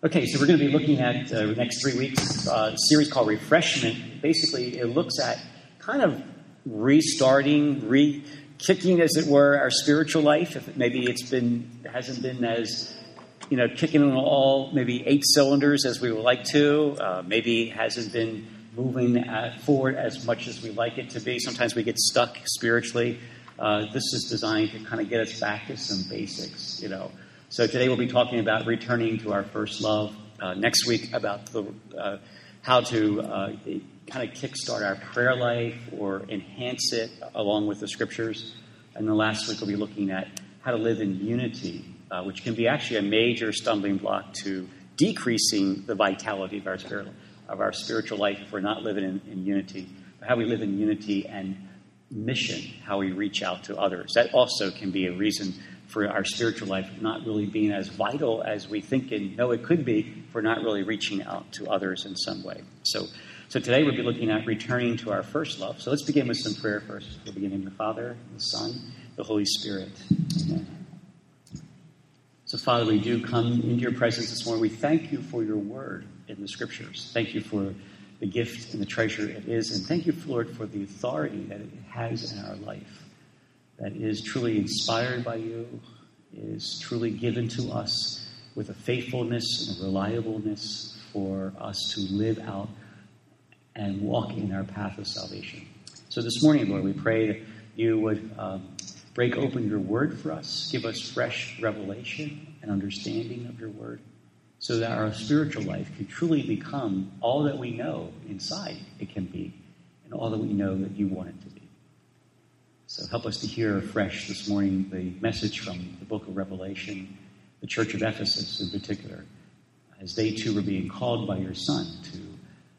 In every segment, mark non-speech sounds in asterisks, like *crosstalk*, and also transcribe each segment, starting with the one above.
Okay, so we're going to be looking at uh, the next three weeks uh, series called Refreshment. Basically, it looks at kind of restarting, re kicking, as it were, our spiritual life. If maybe it's been hasn't been as you know kicking on all maybe eight cylinders as we would like to. Uh, maybe hasn't been moving at, forward as much as we like it to be. Sometimes we get stuck spiritually. Uh, this is designed to kind of get us back to some basics, you know. So today we'll be talking about returning to our first love. Uh, next week about the, uh, how to uh, kind of kickstart our prayer life or enhance it along with the scriptures. And the last week we'll be looking at how to live in unity, uh, which can be actually a major stumbling block to decreasing the vitality of our spiritual, of our spiritual life if we're not living in, in unity. How we live in unity and mission, how we reach out to others. That also can be a reason for our spiritual life not really being as vital as we think and know it could be for not really reaching out to others in some way. So, so today we'll be looking at returning to our first love. So let's begin with some prayer first. We'll begin in the Father, the Son, the Holy Spirit. Amen. So, Father, we do come into your presence this morning. We thank you for your word in the scriptures. Thank you for the gift and the treasure it is. And thank you, Lord, for the authority that it has in our life that is truly inspired by you, is truly given to us with a faithfulness and a reliableness for us to live out and walk in our path of salvation. So this morning, Lord, we pray that you would um, break open your word for us, give us fresh revelation and understanding of your word, so that our spiritual life can truly become all that we know inside it can be, and all that we know that you want it to be. So help us to hear afresh this morning the message from the book of Revelation, the church of Ephesus in particular, as they too were being called by your Son to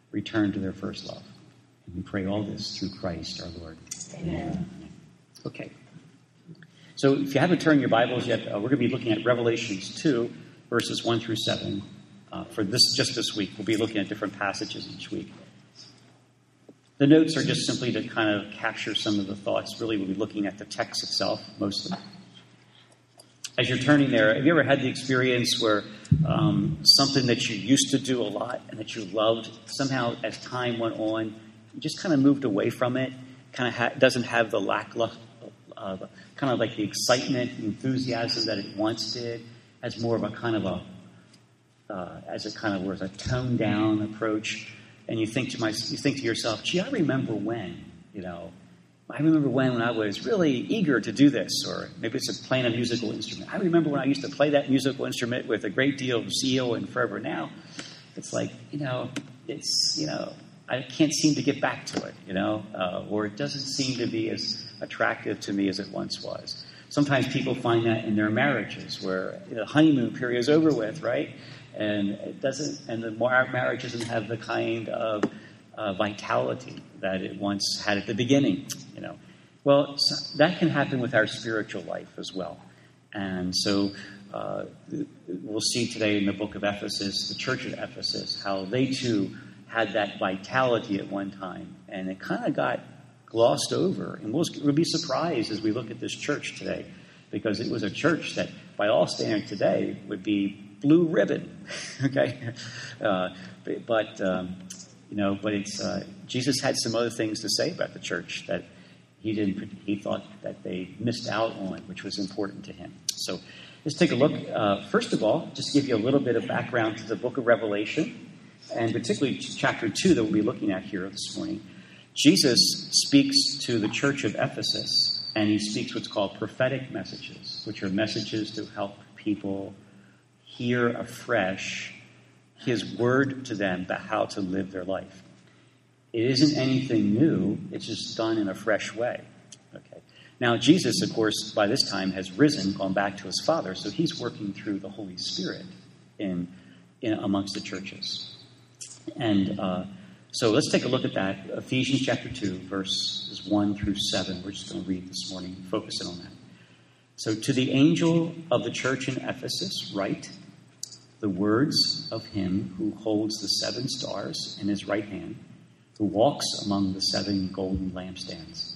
return to their first love. And we pray all this through Christ our Lord. Amen. Okay. So if you haven't turned your Bibles yet, uh, we're going to be looking at Revelations 2, verses 1 through 7. Uh, for this just this week, we'll be looking at different passages each week. The notes are just simply to kind of capture some of the thoughts. Really, we'll be looking at the text itself mostly. As you're turning there, have you ever had the experience where um, something that you used to do a lot and that you loved, somehow as time went on, you just kind of moved away from it? Kind of ha- doesn't have the lackluster, uh, kind of like the excitement, enthusiasm that it once did, as more of a kind of a, uh, as a kind of was a toned down approach and you think to my, you think to yourself, gee, I remember when, you know, I remember when, when I was really eager to do this, or maybe it's a playing a musical instrument. I remember when I used to play that musical instrument with a great deal of zeal and fervor. Now, it's like, you know, it's, you know, I can't seem to get back to it, you know, uh, or it doesn't seem to be as attractive to me as it once was. Sometimes people find that in their marriages where the honeymoon period is over with, right? And it doesn't, and the marriage doesn't have the kind of uh, vitality that it once had at the beginning. You know, well, so that can happen with our spiritual life as well, and so. Uh, we'll see today in the book of Ephesus, the church of Ephesus, how they too had that vitality at one time, and it kind of got glossed over. And we'll, we'll be surprised as we look at this church today, because it was a church that, by all standards today, would be blue ribbon. *laughs* okay, uh, but um, you know, but it's uh, Jesus had some other things to say about the church that he didn't. He thought that they missed out on, which was important to him. So let's take a look. Uh, first of all, just give you a little bit of background to the Book of Revelation, and particularly chapter two that we'll be looking at here this morning. Jesus speaks to the church of Ephesus, and he speaks what's called prophetic messages, which are messages to help people hear afresh his word to them about how to live their life. It isn't anything new, it's just done in a fresh way. Okay. Now, Jesus, of course, by this time has risen, gone back to his Father, so he's working through the Holy Spirit in, in amongst the churches. And uh, so let's take a look at that. Ephesians chapter 2, verses 1 through 7. We're just going to read this morning, focusing on that. So, to the angel of the church in Ephesus, write the words of him who holds the seven stars in his right hand, who walks among the seven golden lampstands.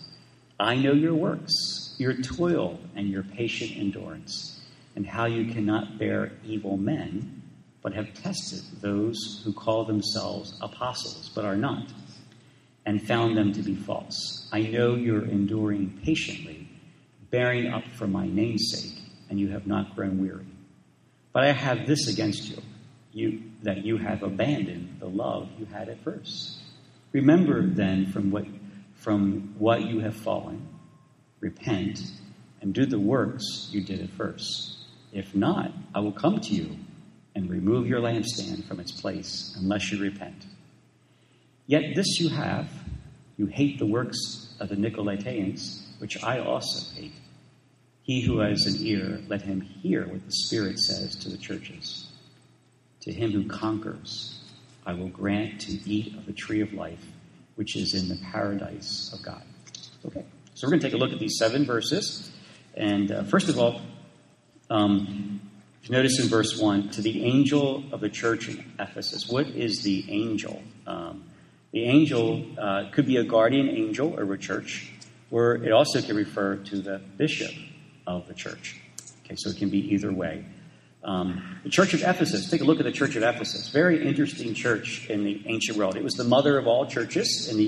I know your works, your toil, and your patient endurance, and how you cannot bear evil men, but have tested those who call themselves apostles, but are not, and found them to be false. I know you're enduring patiently, bearing up for my name's sake, and you have not grown weary. But I have this against you, you that you have abandoned the love you had at first. Remember then from what from what you have fallen, repent, and do the works you did at first. If not, I will come to you and remove your lampstand from its place unless you repent. Yet this you have you hate the works of the Nicolaitans, which I also hate. He who has an ear, let him hear what the Spirit says to the churches. To him who conquers, I will grant to eat of the tree of life, which is in the paradise of God. Okay, so we're going to take a look at these seven verses. And uh, first of all, um, notice in verse 1, to the angel of the church in Ephesus. What is the angel? Um, the angel uh, could be a guardian angel of a church, or it also could refer to the bishop of the church. Okay, so it can be either way. Um, the Church of Ephesus, take a look at the Church of Ephesus. Very interesting church in the ancient world. It was the mother of all churches in the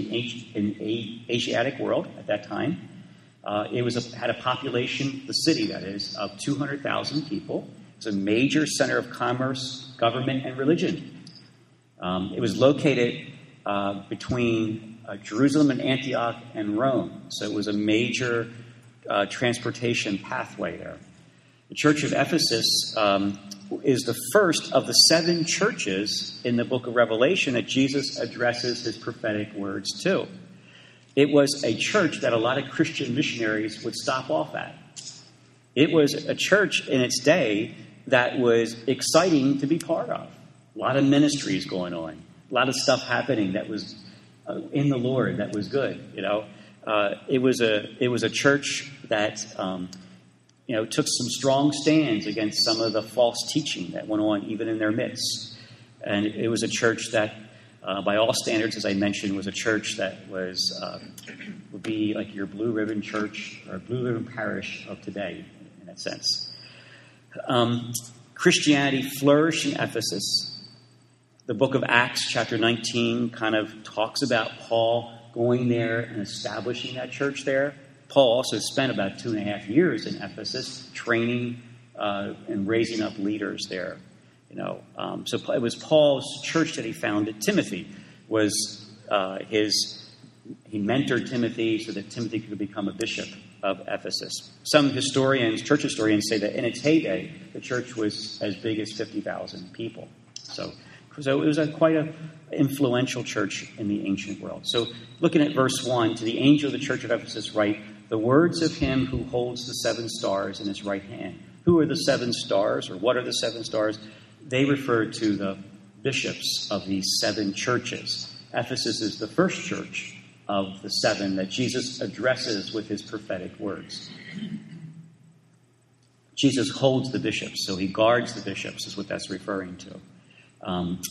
in Asiatic world at that time. Uh, it was a, had a population, the city that is, of 200,000 people. It's a major center of commerce, government, and religion. Um, it was located uh, between uh, Jerusalem and Antioch and Rome, so it was a major uh, transportation pathway there. The Church of Ephesus um, is the first of the seven churches in the book of Revelation that Jesus addresses his prophetic words to. It was a church that a lot of Christian missionaries would stop off at. It was a church in its day that was exciting to be part of. A lot of ministries going on, a lot of stuff happening that was uh, in the Lord that was good. You know, uh, it was a it was a church that um, you know took some strong stands against some of the false teaching that went on even in their midst, and it was a church that uh, by all standards, as I mentioned, was a church that was uh, would be like your blue ribbon church or blue ribbon parish of today, in that sense. Um, Christianity flourished in Ephesus. The book of Acts, chapter 19, kind of talks about Paul going there and establishing that church there. Paul also spent about two and a half years in Ephesus training uh, and raising up leaders there. You know, um, so it was Paul's church that he founded. Timothy was uh, his. He mentored Timothy so that Timothy could become a bishop of Ephesus. Some historians, church historians, say that in its heyday, the church was as big as fifty thousand people. So, so it was a, quite an influential church in the ancient world. So, looking at verse one, to the angel of the church of Ephesus, write the words of him who holds the seven stars in his right hand. Who are the seven stars, or what are the seven stars? they refer to the bishops of these seven churches. Ephesus is the first church of the seven that Jesus addresses with his prophetic words. Jesus holds the bishops, so he guards the bishops, is what that's referring to. Um,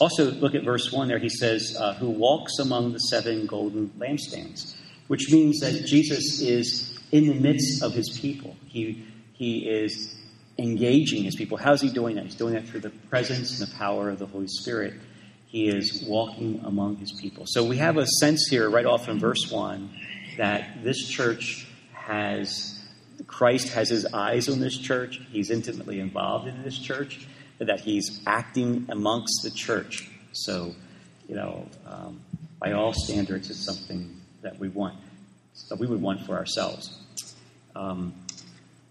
also, look at verse 1 there. He says, uh, Who walks among the seven golden lampstands, which means that Jesus is in the midst of his people. He, he is engaging his people. How's he doing that? He's doing that through the presence and the power of the Holy Spirit. He is walking among his people. So we have a sense here, right off in verse 1, that this church has, Christ has his eyes on this church. He's intimately involved in this church, that he's acting amongst the church. So, you know, um, by all standards, it's something that we want, that we would want for ourselves. Um,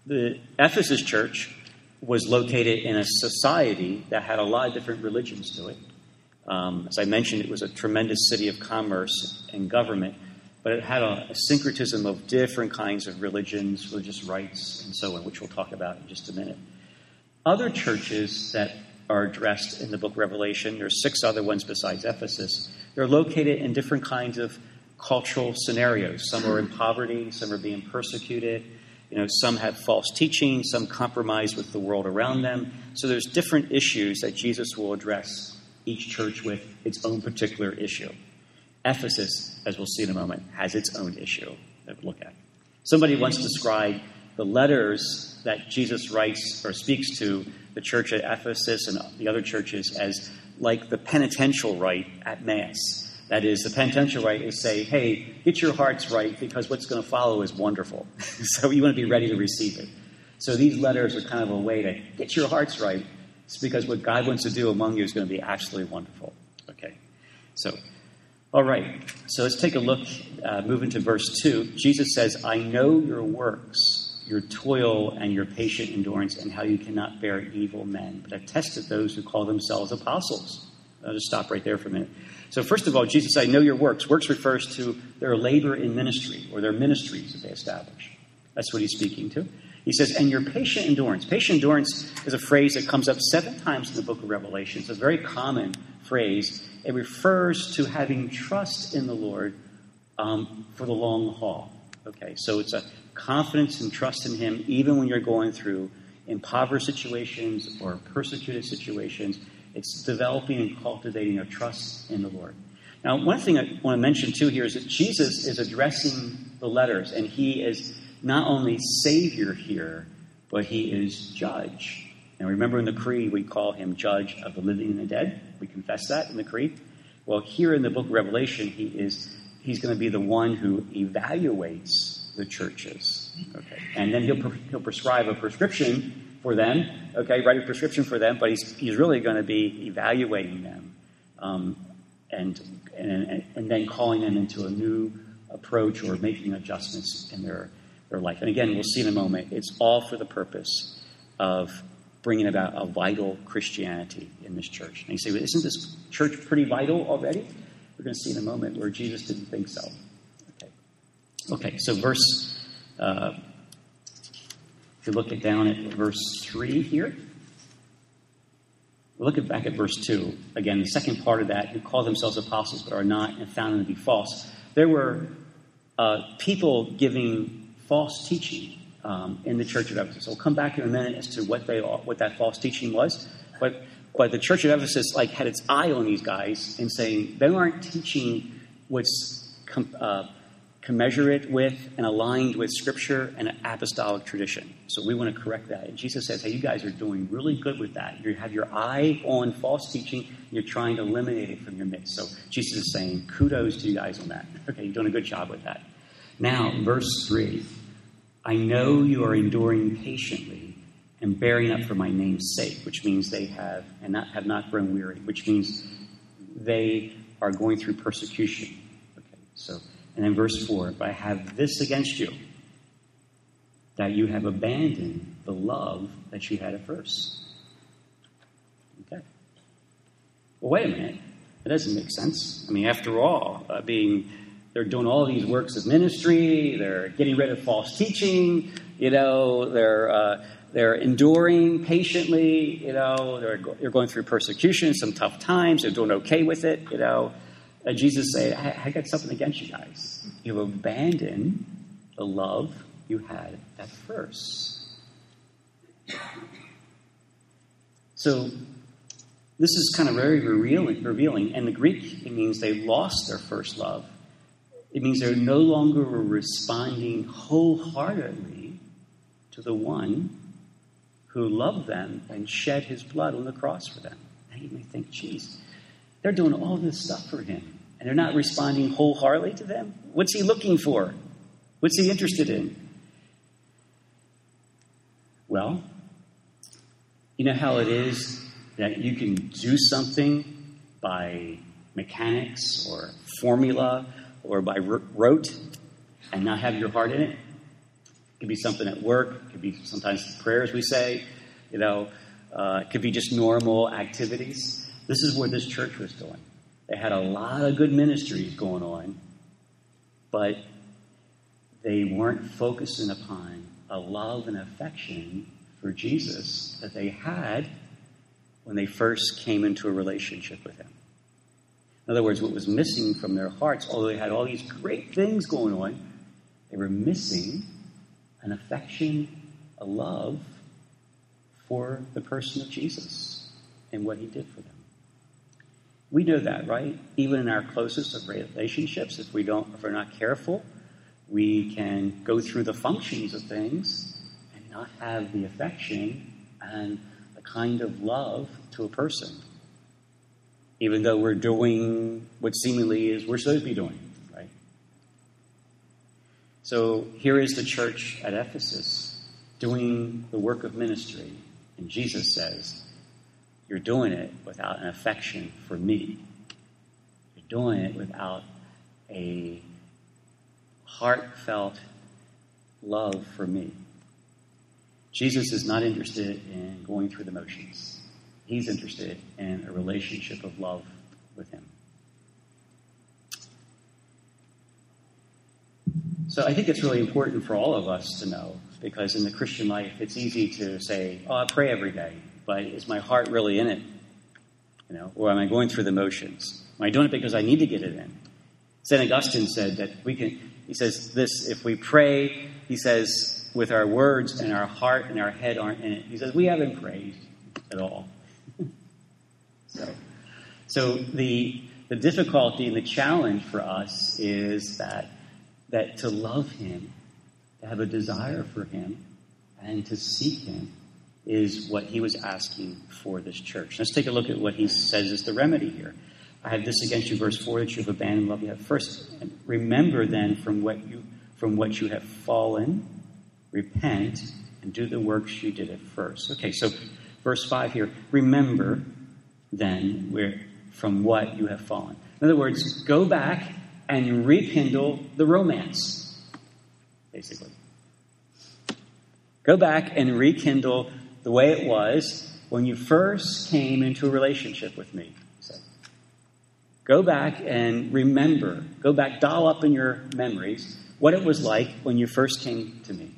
the Ephesus church was located in a society that had a lot of different religions to it. Um, as I mentioned, it was a tremendous city of commerce and government, but it had a, a, syncretism of different kinds of religions, religious rites, and so on, which we'll talk about in just a minute. Other churches that are addressed in the book Revelation, there are six other ones besides Ephesus, they're located in different kinds of cultural scenarios. Some are in poverty, some are being persecuted, you know, some have false teaching, some compromise with the world around them. So there's different issues that Jesus will address each church with its own particular issue. Ephesus, as we'll see in a moment, has its own issue that we'll look at. Somebody once described the letters that Jesus writes or speaks to the church at Ephesus and the other churches as like the penitential rite at Mass. That is, the penitential rite is say, hey, get your hearts right because what's going to follow is wonderful. *laughs* so you want to be ready to receive it. So these letters are kind of a way to get your hearts right. It's because what God wants to do among you is going to be absolutely wonderful. Okay. So, all right. So let's take a look, uh, move into verse 2. Jesus says, I know your works, your toil, and your patient endurance, and how you cannot bear evil men. But I've tested those who call themselves apostles. I'll just stop right there for a minute. So, first of all, Jesus said, I know your works. Works refers to their labor in ministry or their ministries that they establish. That's what he's speaking to. He says, and your patient endurance. Patient endurance is a phrase that comes up seven times in the book of Revelation. It's a very common phrase. It refers to having trust in the Lord um, for the long haul. Okay, so it's a confidence and trust in Him even when you're going through impoverished situations or persecuted situations. It's developing and cultivating a trust in the Lord. Now, one thing I want to mention too here is that Jesus is addressing the letters, and He is not only Savior here, but He is Judge. And remember in the Creed, we call Him Judge of the living and the dead. We confess that in the Creed. Well, here in the book of Revelation, He is He's going to be the one who evaluates the churches. Okay, and then He'll He'll prescribe a prescription for them. Okay, write a prescription for them, but He's He's really going to be evaluating them, um, and, and and then calling them into a new approach or making adjustments in their their life. And again, we'll see in a moment, it's all for the purpose of bringing about a vital Christianity in this church. And you say, well, isn't this church pretty vital already? We're going to see in a moment where Jesus didn't think so. Okay, okay so verse, uh, if you look at down at verse 3 here, look at back at verse 2. Again, the second part of that, who call themselves apostles but are not and found them to be false. There were uh, people giving false teaching um, in the church of Ephesus. We'll come back in a minute as to what they what that false teaching was. But but the church of Ephesus like had its eye on these guys and saying they aren't teaching what's uh, commensurate with and aligned with Scripture and apostolic tradition. So we want to correct that. And Jesus says, hey, you guys are doing really good with that. You have your eye on false teaching. You're trying to eliminate it from your midst. So Jesus is saying, kudos to you guys on that. *laughs* Okay, you're doing a good job with that. Now, verse 3 I know you are enduring patiently and bearing up for my name's sake, which means they have and not, have not grown weary, which means they are going through persecution. Okay, so, and then verse 4 But I have this against you, that you have abandoned the love that you had at first. Okay. Well, wait a minute. That doesn't make sense. I mean, after all, uh, being they're doing all these works of ministry. They're getting rid of false teaching. You know, they're uh, they're enduring patiently. You know, they're they're going through persecution, some tough times. They're doing okay with it. You know, and Jesus said, I, "I got something against you guys. You've abandoned the love you had at first. So this is kind of very revealing, revealing. And the Greek, it means they lost their first love. It means they're no longer responding wholeheartedly to the one who loved them and shed his blood on the cross for them. Now you may think, geez, they're doing all this stuff for him, and they're not responding wholeheartedly to them? What's he looking for? What's he interested in? Well, you know how it is that you can do something by mechanics or formula or by rote and not have your heart in it. It could be something at work. It could be sometimes prayers we say. You know, uh, it could be just normal activities. This is what this church was doing. They had a lot of good ministries going on, but they weren't focusing upon a love and affection for Jesus that they had when they first came into a relationship with Him. In other words, what was missing from their hearts, although they had all these great things going on, they were missing an affection, a love for the person of Jesus and what he did for them. We know that, right? Even in our closest of relationships, if we don't, if we're not careful, we can go through the functions of things and not have the affection and the kind of love to a person, even though we're doing what seemingly is we're supposed to be doing, right? So here is the church at Ephesus doing the work of ministry, and Jesus says, You're doing it without an affection for me. You're doing it without a heartfelt love for me. Jesus is not interested in going through the motions. He's interested in a relationship of love with Him. So I think it's really important for all of us to know because in the Christian life, it's easy to say, "Oh, I pray every day," but is my heart really in it? You know, or am I going through the motions? Am I doing it because I need to get it in? St. Augustine said that we can. He says this: if we pray, he says with our words and our heart and our head aren't in it. He says, we haven't prayed at all. *laughs* so, so the, the difficulty and the challenge for us is that, that to love Him, to have a desire for Him, and to seek Him is what He was asking for this church. Let's take a look at what He says is the remedy here. I have this against you, verse 4, that you have abandoned love you have first. Remember then from what you from what you have fallen repent, and do the works you did at first. Okay, so verse 5 here remember then where, from what you have fallen. In other words, go back and rekindle the romance, basically. Go back and rekindle the way it was when you first came into a relationship with me. So, go back and remember, go back, dial up in your memories what it was like when you first came to me.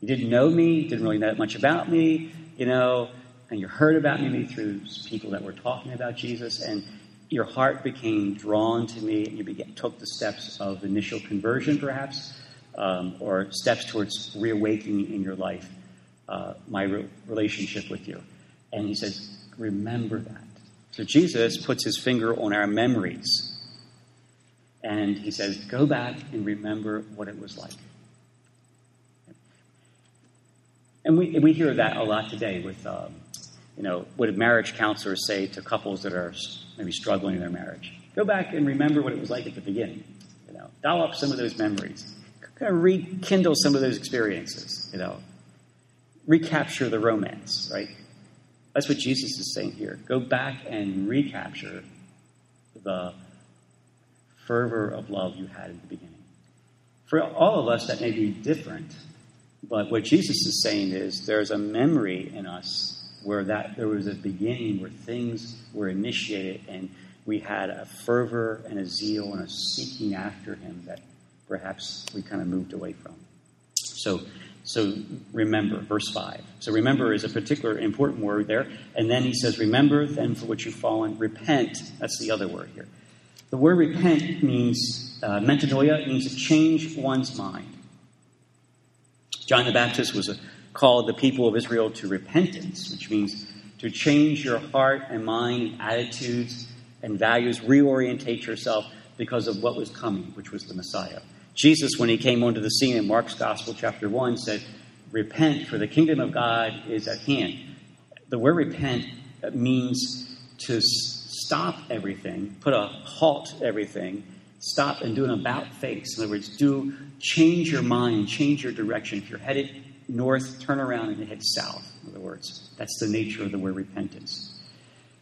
You didn't know me, didn't really know that much about me, you know, and you heard about me through people that were talking about Jesus, and your heart became drawn to me, and you began, took the steps of initial conversion, perhaps, um, or steps towards reawakening in your life, uh, my re- relationship with you. And he says, remember that. So Jesus puts his finger on our memories. And he says, go back and remember what it was like. And we, we hear that a lot today with, um, you know, what marriage counselors say to couples that are maybe struggling in their marriage. Go back and remember what it was like at the beginning. You know, dial up some of those memories. Kind of rekindle some of those experiences. You know, recapture the romance. Right. That's what Jesus is saying here. Go back and recapture the fervor of love you had in the beginning. For all of us, that may be different. But what Jesus is saying is there's a memory in us where that there was a beginning where things were initiated and we had a fervor and a zeal and a seeking after him that perhaps we kind of moved away from. So so remember, verse 5. So remember is a particular important word there. And then he says, Remember then for which you've fallen, repent. That's the other word here. The word repent means, uh, means to change one's mind. John the Baptist was a, called the people of Israel to repentance, which means to change your heart and mind and attitudes and values, reorientate yourself because of what was coming, which was the Messiah. Jesus, when he came onto the scene in Mark's Gospel, chapter 1, said, Repent, for the kingdom of God is at hand. The word repent means to stop everything, put a halt everything, stop and do an about face. In other words, do change your mind, change your direction. If you're headed north, turn around and head south. In other words, that's the nature of the word repentance.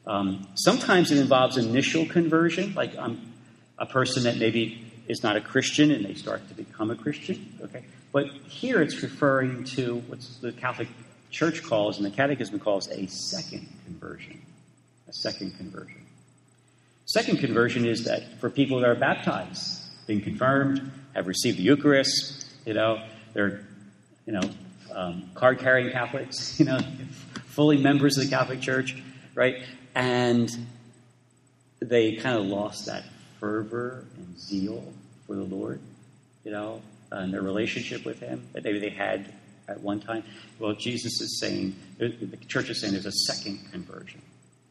Um, sometimes it involves initial conversion, like um, a person that maybe is not a Christian and they start to become a Christian. Okay, but here it's referring to what the Catholic Church calls and the Catechism calls a second conversion. A second conversion. Second conversion is that for people that are baptized, being confirmed, have received the Eucharist, you know, they're, you know, um, card carrying Catholics, *laughs* you know, fully members of the Catholic Church, right? And they kind of lost that fervor and zeal for the Lord, you know, and their relationship with Him that maybe they had at one time. Well, Jesus is saying, the church is saying there's a second conversion.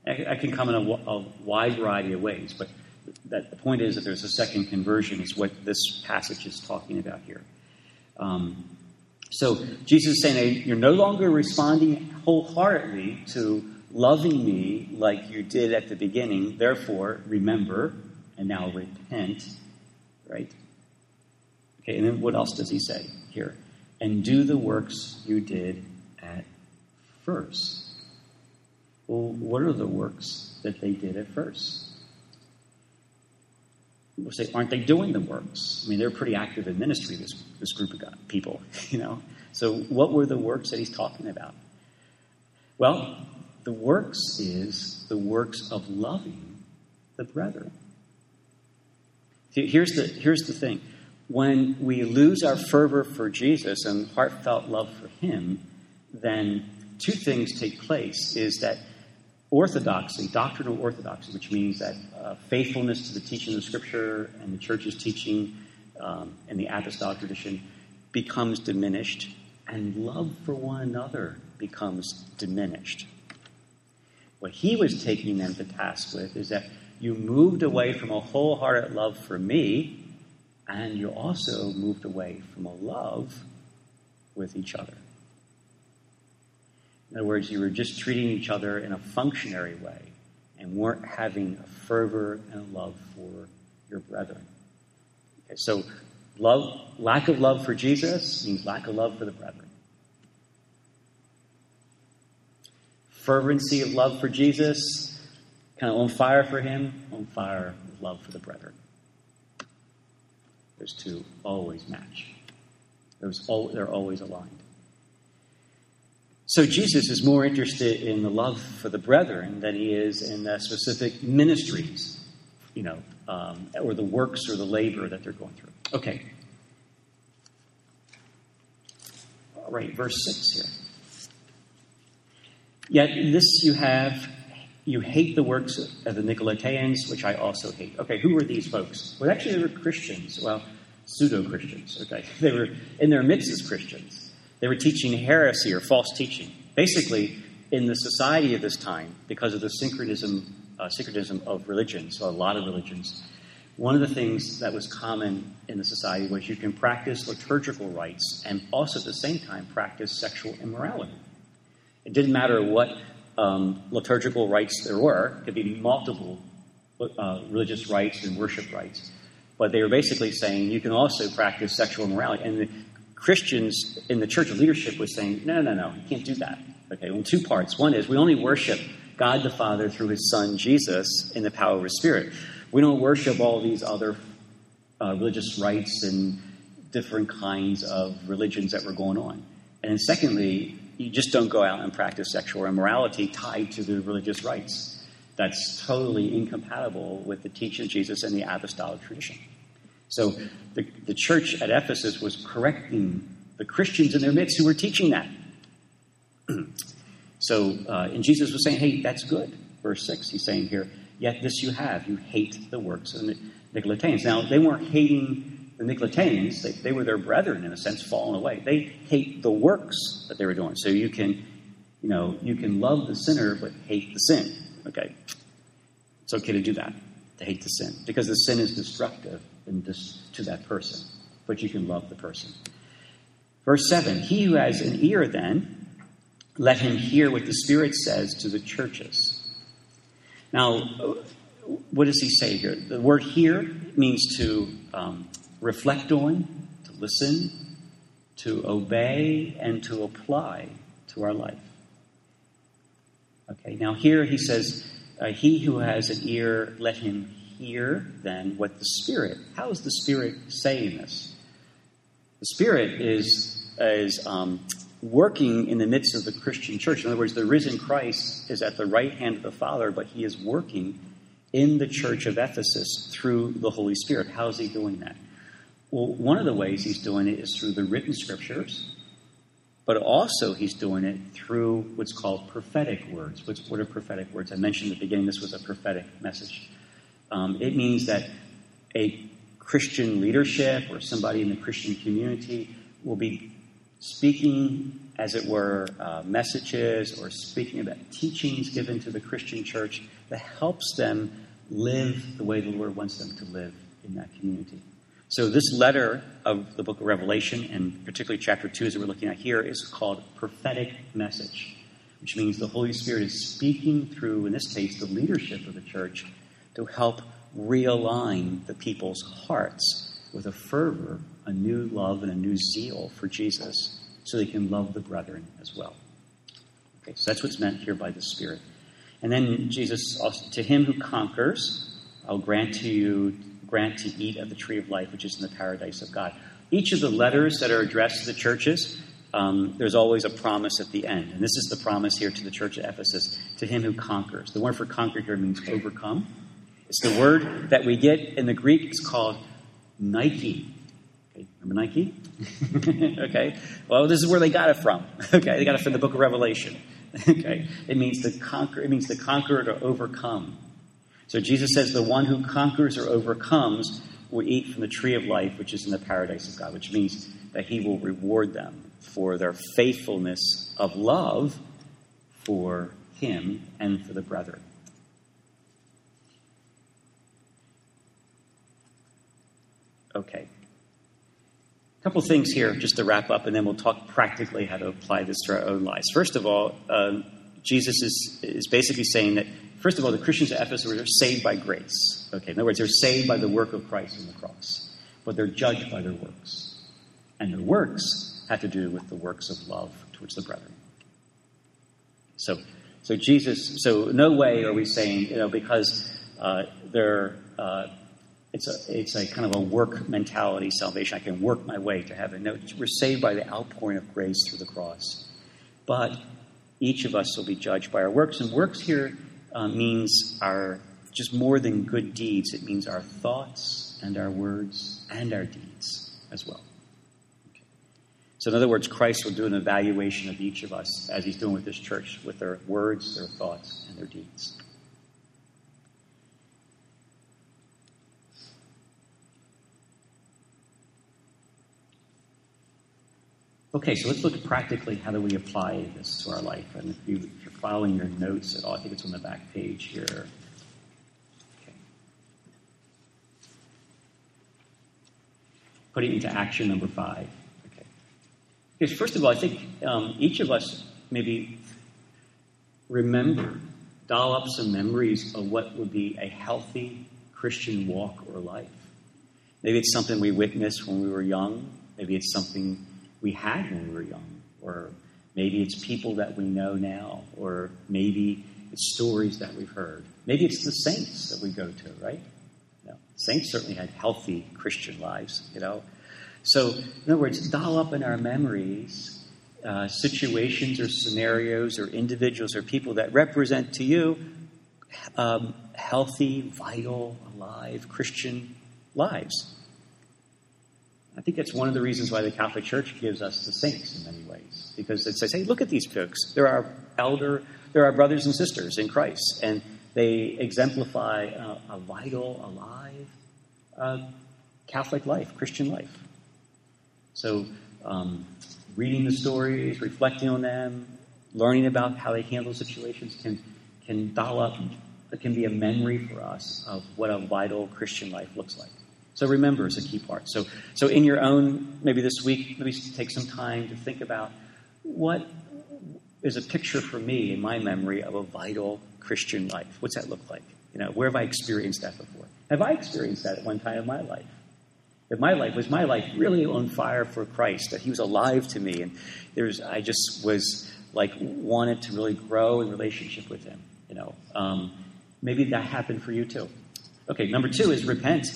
That can come in a, a wide variety of ways, but that the point is that there's a second conversion, is what this passage is talking about here. Um, so Jesus is saying you're no longer responding wholeheartedly to loving me like you did at the beginning. Therefore, remember and now repent. Right? Okay, and then what else does he say here? And do the works you did at first. Well, what are the works that they did at first? We'll say, aren't they doing the works? I mean, they're pretty active in ministry, this, this group of people, *laughs* you know? So, what were the works that he's talking about? Well, the works is the works of loving the brethren. Here's the, here's the thing when we lose our fervor for Jesus and heartfelt love for Him, then two things take place is that orthodoxy, doctrinal orthodoxy, which means that uh, faithfulness to the teaching of Scripture and the church's teaching um, and the apostolic tradition becomes diminished, and love for one another becomes diminished. What he was taking them to task with is that you moved away from a wholehearted love for me, and you also moved away from a love with each other. In other words, you were just treating each other in a functionary way and weren't having a fervor and a love for your brethren. Okay, so love, lack of love for Jesus means lack of love for the brethren. Fervency of love for Jesus, kind of on fire for him, on fire with love for the brethren. Those two always match. Those, they're always aligned. So Jesus is more interested in the love for the brethren than he is in the specific ministries, you know, um, or the works or the labor that they're going through. Okay. All right, verse 6 here. Yet this you have, you hate the works of the Nicolaitans, which I also hate. Okay, who were these folks? Well, actually, they were Christians. Well, pseudo Christians. Okay, *laughs* they were in their midst as Christians. They were teaching heresy or false teaching. Basically, in the society of this time, because of the syncretism, uh, syncretism of religions, so a lot of religions, one of the things that was common in the society was you can practice liturgical rites and also at the same time practice sexual immorality. It didn't matter what um, liturgical rites there were, could be multiple uh, religious rites and worship rites. But they were basically saying you can also practice sexual immorality. And the, Christians in the church leadership was saying, no, no, no, you can't do that. Okay, well, two parts. One is we only worship God the Father through his Son, Jesus, in the power of his Spirit. We don't worship all these other uh, religious rites and different kinds of religions that were going on. And secondly, you just don't go out and practice sexual immorality tied to the religious rites. That's totally incompatible with the teaching of Jesus and the apostolic tradition. So the, the church at Ephesus was correcting the Christians in their midst who were teaching that. *clears throat* so, uh, and Jesus was saying, hey, that's good. Verse 6, he's saying here, yet this you have, you hate the works of the Nicolaitans. Now, they weren't hating the Nicolaitans, they, were their brethren, in a sense, fallen away. They hate the works that they were doing. So you can, you know, you can love the sinner but hate the sin. Okay? It's okay to do that, to hate the sin, because the sin is destructive to that person, but you can love the person. Verse 7 He who has an ear, then, let him hear what the Spirit says to the churches. Now, what does he say here? The word hear means to um, reflect on, to listen, to obey, and to apply to our life. Okay, now here he says, uh, He who has an ear, let him hear then what the Spirit, how is the Spirit saying this? The Spirit is, is um, working in the midst of the Christian church. In other words, the risen Christ is at the right hand of the Father, but he is working in the church of Ephesus through the Holy Spirit. How is he doing that? Well, one of the ways he's doing it is through the written scriptures, but also he's doing it through what's called prophetic words. What's, what are prophetic words? I mentioned at the beginning this was a prophetic message. Um, it means that a Christian leadership or somebody in the Christian community will be speaking, as it were, uh, messages or speaking about teachings given to the Christian church that helps them live the way the Lord wants them to live in that community. So, this letter of the book of Revelation, and particularly chapter 2, as we're looking at here, is called Prophetic Message which means the Holy Spirit is speaking through, in this case, the leadership of the church to help realign the people's hearts with a fervor, a new love, and a new zeal for Jesus so they can love the brethren as well. Okay, so that's what's meant here by the Spirit. And then Jesus, also, to him who conquers, I'll grant to you, grant to eat of the tree of life, which is in the paradise of God. Each of the letters that are addressed to the churches, um, there's always a promise at the end. And this is the promise here to the church at Ephesus to him who conquers. The word for conquer here means overcome. It's the word that we get in the Greek. It's called Nike. Okay, remember Nike? *laughs* okay. Well, this is where they got it from. *laughs* Okay, they got it from the book of Revelation. *laughs* okay, it means to conquer. It means to conquer to overcome. So Jesus says, "The one who conquers or overcomes will eat from the tree of life, which is in the paradise of God," which means that He will reward them for their faithfulness of love for Him and for the brethren. Okay. A couple things here just to wrap up, and then we'll talk practically how to apply this to our own lives. First of all, um, Jesus is, is basically saying that, first of all, the Christians at Ephesus were saved by grace. Okay, in other words, they're saved by the work of Christ on the cross, but they're judged by their works. And their works have to do with the works of love towards the brethren. So, so Jesus, so no way are we saying, you know, because uh, they're. Uh, it's a, it's a kind of a work mentality salvation. I can work my way to heaven. No, we're saved by the outpouring of grace through the cross. But each of us will be judged by our works. And works here uh, means our just more than good deeds. It means our thoughts and our words and our deeds as well. Okay. So, in other words, Christ will do an evaluation of each of us as he's doing with this church, with their words, their thoughts, and their deeds. Okay, so let's look at practically how do we apply this to our life. And if, you, following your notes at all, I think it's on the back page here. Okay. Put it into action number five. Okay. Because first of all, I think um, each of us maybe remember, doll up some memories of what would be a healthy Christian walk or life. Maybe it's something we witnessed when we were young. Maybe it's something we had when we were young, or maybe it's people that we know now, or maybe it's stories that we've heard. Maybe it's the saints that we go to, right? Saints certainly had healthy Christian lives, you know. So, in other words, doll up in our memories uh, situations or scenarios or individuals or people that represent to you um, healthy, vital, alive Christian lives. I think that's one of the reasons why the Catholic Church gives us the saints in many ways, because it says, "Hey, look at these folks. They're our elder, they're our brothers and sisters in Christ, and they exemplify a, a vital, alive uh, Catholic life, Christian life." So, um, reading the stories, reflecting on them, learning about how they handle situations can can doll up. Can be a memory for us of what a vital Christian life looks like. So remember is a key part. So, so in your own, maybe this week, maybe take some time to think about what is a picture for me in my memory of a vital Christian life. What's that look like? You know, where have I experienced that before? Have I experienced that at one time in my life? That my life was my life really on fire for Christ. That He was alive to me, and there's I just was like wanted to really grow in relationship with Him. You know, um, maybe that happened for you too. Okay, number two is repent.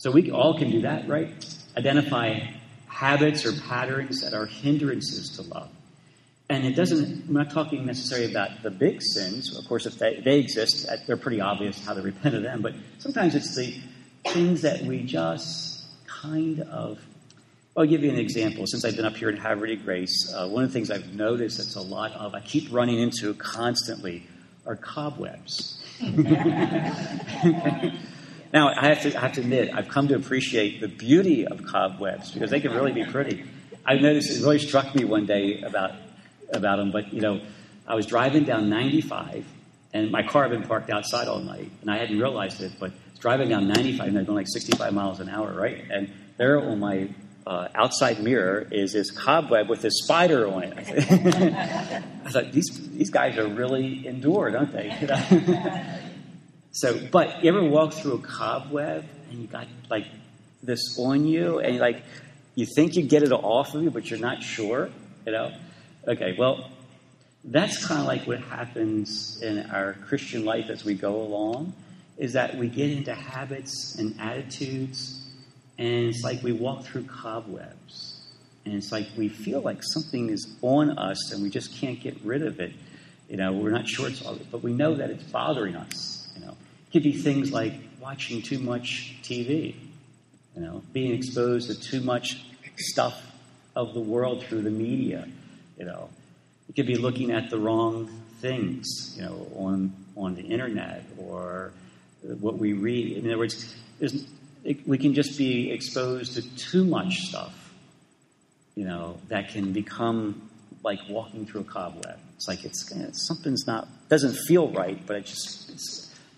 So we all can do that, right? Identify habits or patterns that are hindrances to love. And it doesn't, I'm not talking necessarily about the big sins. Of course, if they, they exist, they're pretty obvious how to repent of them. But sometimes it's the things that we just kind of I'll give you an example. Since I've been up here in Havre de Grace, uh, one of the things I've noticed that's a lot of, I keep running into constantly, are cobwebs. *laughs* Now, I have, to, I have to admit, I've come to appreciate the beauty of cobwebs because they can really be pretty. I noticed it really struck me one day about, about them, but you know, I was driving down 95 and my car had been parked outside all night and I hadn't realized it, but driving down 95 and they're going like 65 miles an hour, right? And there on my uh, outside mirror is this cobweb with this spider on it. *laughs* I thought these these guys are really endured, aren't they? *laughs* so, but you ever walk through a cobweb and you got like this on you, and like you think you get it off of you, but you're not sure, you know? Okay, well, that's kind of like what happens in our Christian life as we go along, is that we get into habits and attitudes, and it's like we walk through cobwebs. And it's like we feel like something is on us and we just can't get rid of it. You know, we're not sure it's all, but we know that it's bothering us. You know, could be things like watching too much TV, you know, being exposed to too much stuff of the world through the media. You know, it could be looking at the wrong things, you know, on on the internet or what we read. In other words, it, we can just be exposed to too much stuff, you know, that can become like walking through a cobweb. It's like it's, it's something's not doesn't feel right, but it just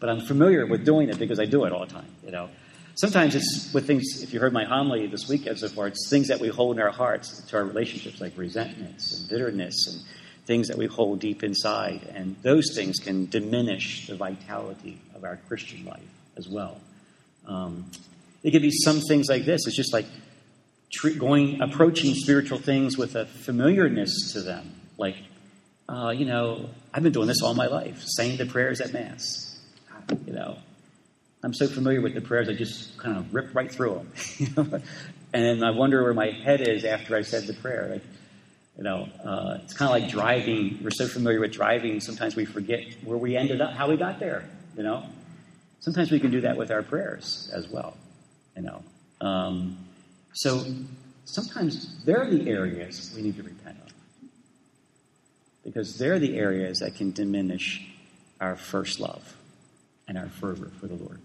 but I'm familiar with doing it because I do it all the time, you know. Sometimes it's with things, if you heard my homily this week, weekend so far, it's things that we hold in our hearts to our relationships, like resentments and bitterness and things that we hold deep inside. And those things can diminish the vitality of our Christian life as well. Um, it could be some things like this. It's just like going, approaching spiritual things with a familiarness to them. Like, uh, you know, I've been doing this all my life, saying the prayers at Mass. You know, I'm so familiar with the prayers, I just kind of rip right through them. *laughs* and then I wonder where my head is after I said the prayer. Like, you know, uh, it's kind of like driving. We're so familiar with driving, sometimes we forget where we ended up, how we got there. You know, sometimes we can do that with our prayers as well. You know, um, so sometimes they're the areas we need to repent of because they're the areas that can diminish our first love and our fervor for the Lord.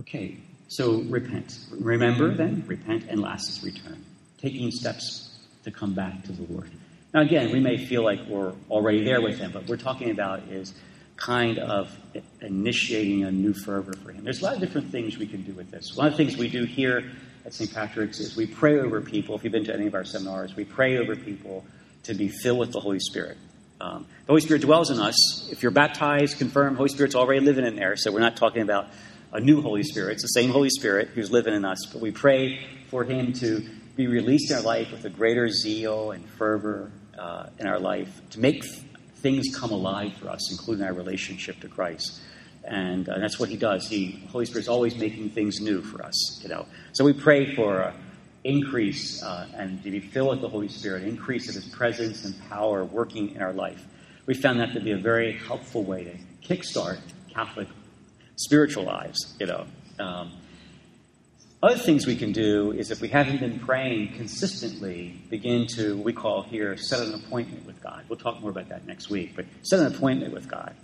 Okay, so repent. Remember then, repent and last is return. Taking steps to come back to the Lord. Now, again, we may feel like we're already there with Him, but what we're talking about is kind of initiating a new fervor for Him. There's a lot of different things we can do with this. One of the things we do here at St. Patrick's is we pray over people. If you've been to any of our seminars, we pray over people to be filled with the Holy Spirit. Um, the Holy Spirit dwells in us. If you're baptized, confirmed, Holy Spirit's already living in there. So we're not talking about a new Holy Spirit. It's the same Holy Spirit who's living in us, but we pray for Him to be released in our life with a greater zeal and fervor uh, in our life to make things come alive for us, including our relationship to Christ. And uh, that's what He does. He, Holy Spirit's always making things new for us, you know. So we pray for uh, increase uh, and to be filled with the Holy Spirit, increase of His presence and power working in our life. We found that to be a very helpful way to kickstart Catholic spiritual lives, you know. Um, other things we can do is if we haven't been praying consistently, begin to, we call here, set an appointment with God. We'll talk more about that next week, but set an appointment with God,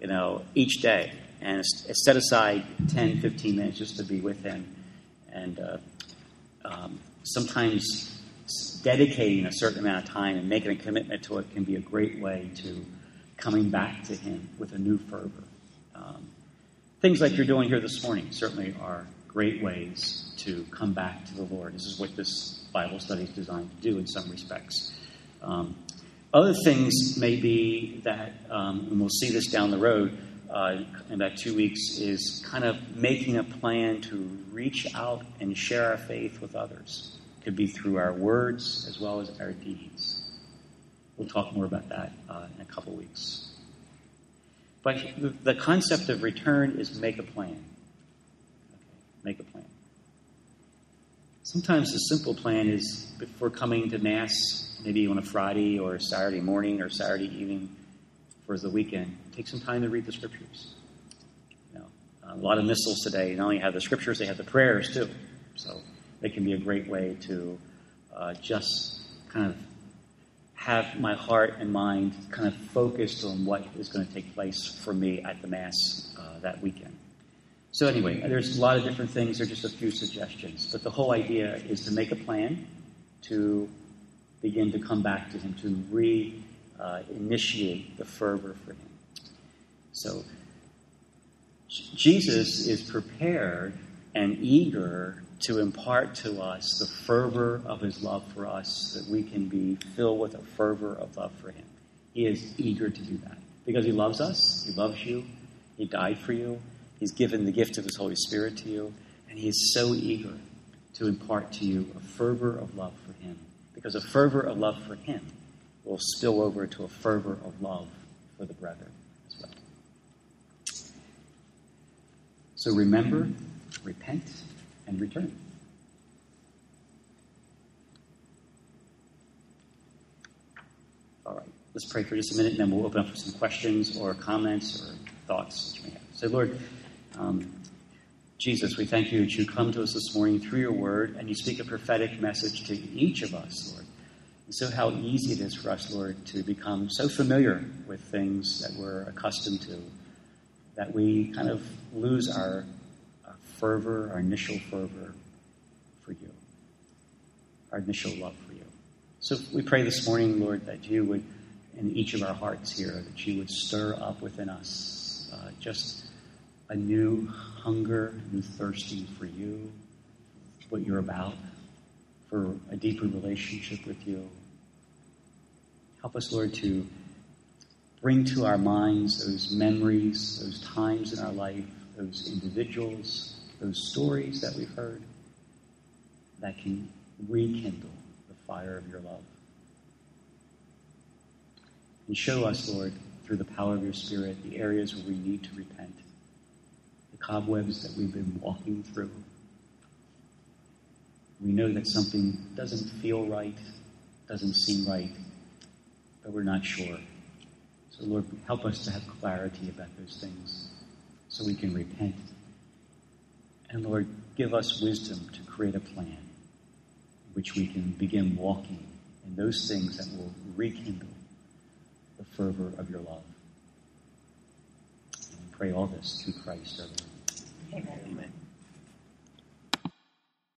you know, each day. And set aside 10, 15 minutes just to be with Him. And uh, um, sometimes dedicating a certain amount of time and making a commitment to it can be a great way to coming back to Him with a new fervor. Um, Things like you're doing here this morning certainly are great ways to come back to the Lord. This is what this Bible study is designed to do in some respects. Um, other things may be that, um, and we'll see this down the road uh, in about two weeks, is kind of making a plan to reach out and share our faith with others. It could be through our words as well as our deeds. We'll talk more about that uh, in a couple weeks. But the concept of return is make a plan. Okay, make a plan. Sometimes the simple plan is before coming to Mass, maybe on a Friday or Saturday morning or Saturday evening for the weekend, take some time to read the Scriptures. You know, a lot of missals today not only have the Scriptures, they have the prayers too. So they can be a great way to uh, just kind of have my heart and mind kind of focused on what is going to take place for me at the Mass uh, that weekend. So, anyway, there's a lot of different things. There are just a few suggestions. But the whole idea is to make a plan to begin to come back to Him, to re uh, initiate the fervor for Him. So, Jesus is prepared and eager to impart to us the fervor of his love for us, that we can be filled with a fervor of love for him. He is eager to do that because he loves us, he loves you, he died for you, he's given the gift of his Holy Spirit to you, and he is so eager to impart to you a fervor of love for him. Because a fervor of love for him will spill over to a fervor of love for the brethren as well. So remember, repent, and return. All right, let's pray for just a minute, and then we'll open up for some questions or comments or thoughts that you may have. So, Lord, um, Jesus, we thank you that you come to us this morning through your word and you speak a prophetic message to each of us, Lord. And so, how easy it is for us, Lord, to become so familiar with things that we're accustomed to that we kind of lose our, our fervor, our initial fervor for you, our initial love for you. So, we pray this morning, Lord, that you would, in each of our hearts here, that you would stir up within us uh, just a new hunger, new thirsting for you, what you're about, for a deeper relationship with you. Help us, Lord, to bring to our minds those memories, those times in our life, those individuals, those stories that we've heard that can rekindle the fire of your love. And show us, Lord, through the power of your Spirit, the areas where we need to repent the cobwebs that we've been walking through. We know that something doesn't feel right, doesn't seem right, but we're not sure. So, Lord, help us to have clarity about those things so we can repent. And, Lord, give us wisdom to create a plan in which we can begin walking in those things that will rekindle the fervor of your love. And we pray all this through Christ our Lord. Amen. Amen.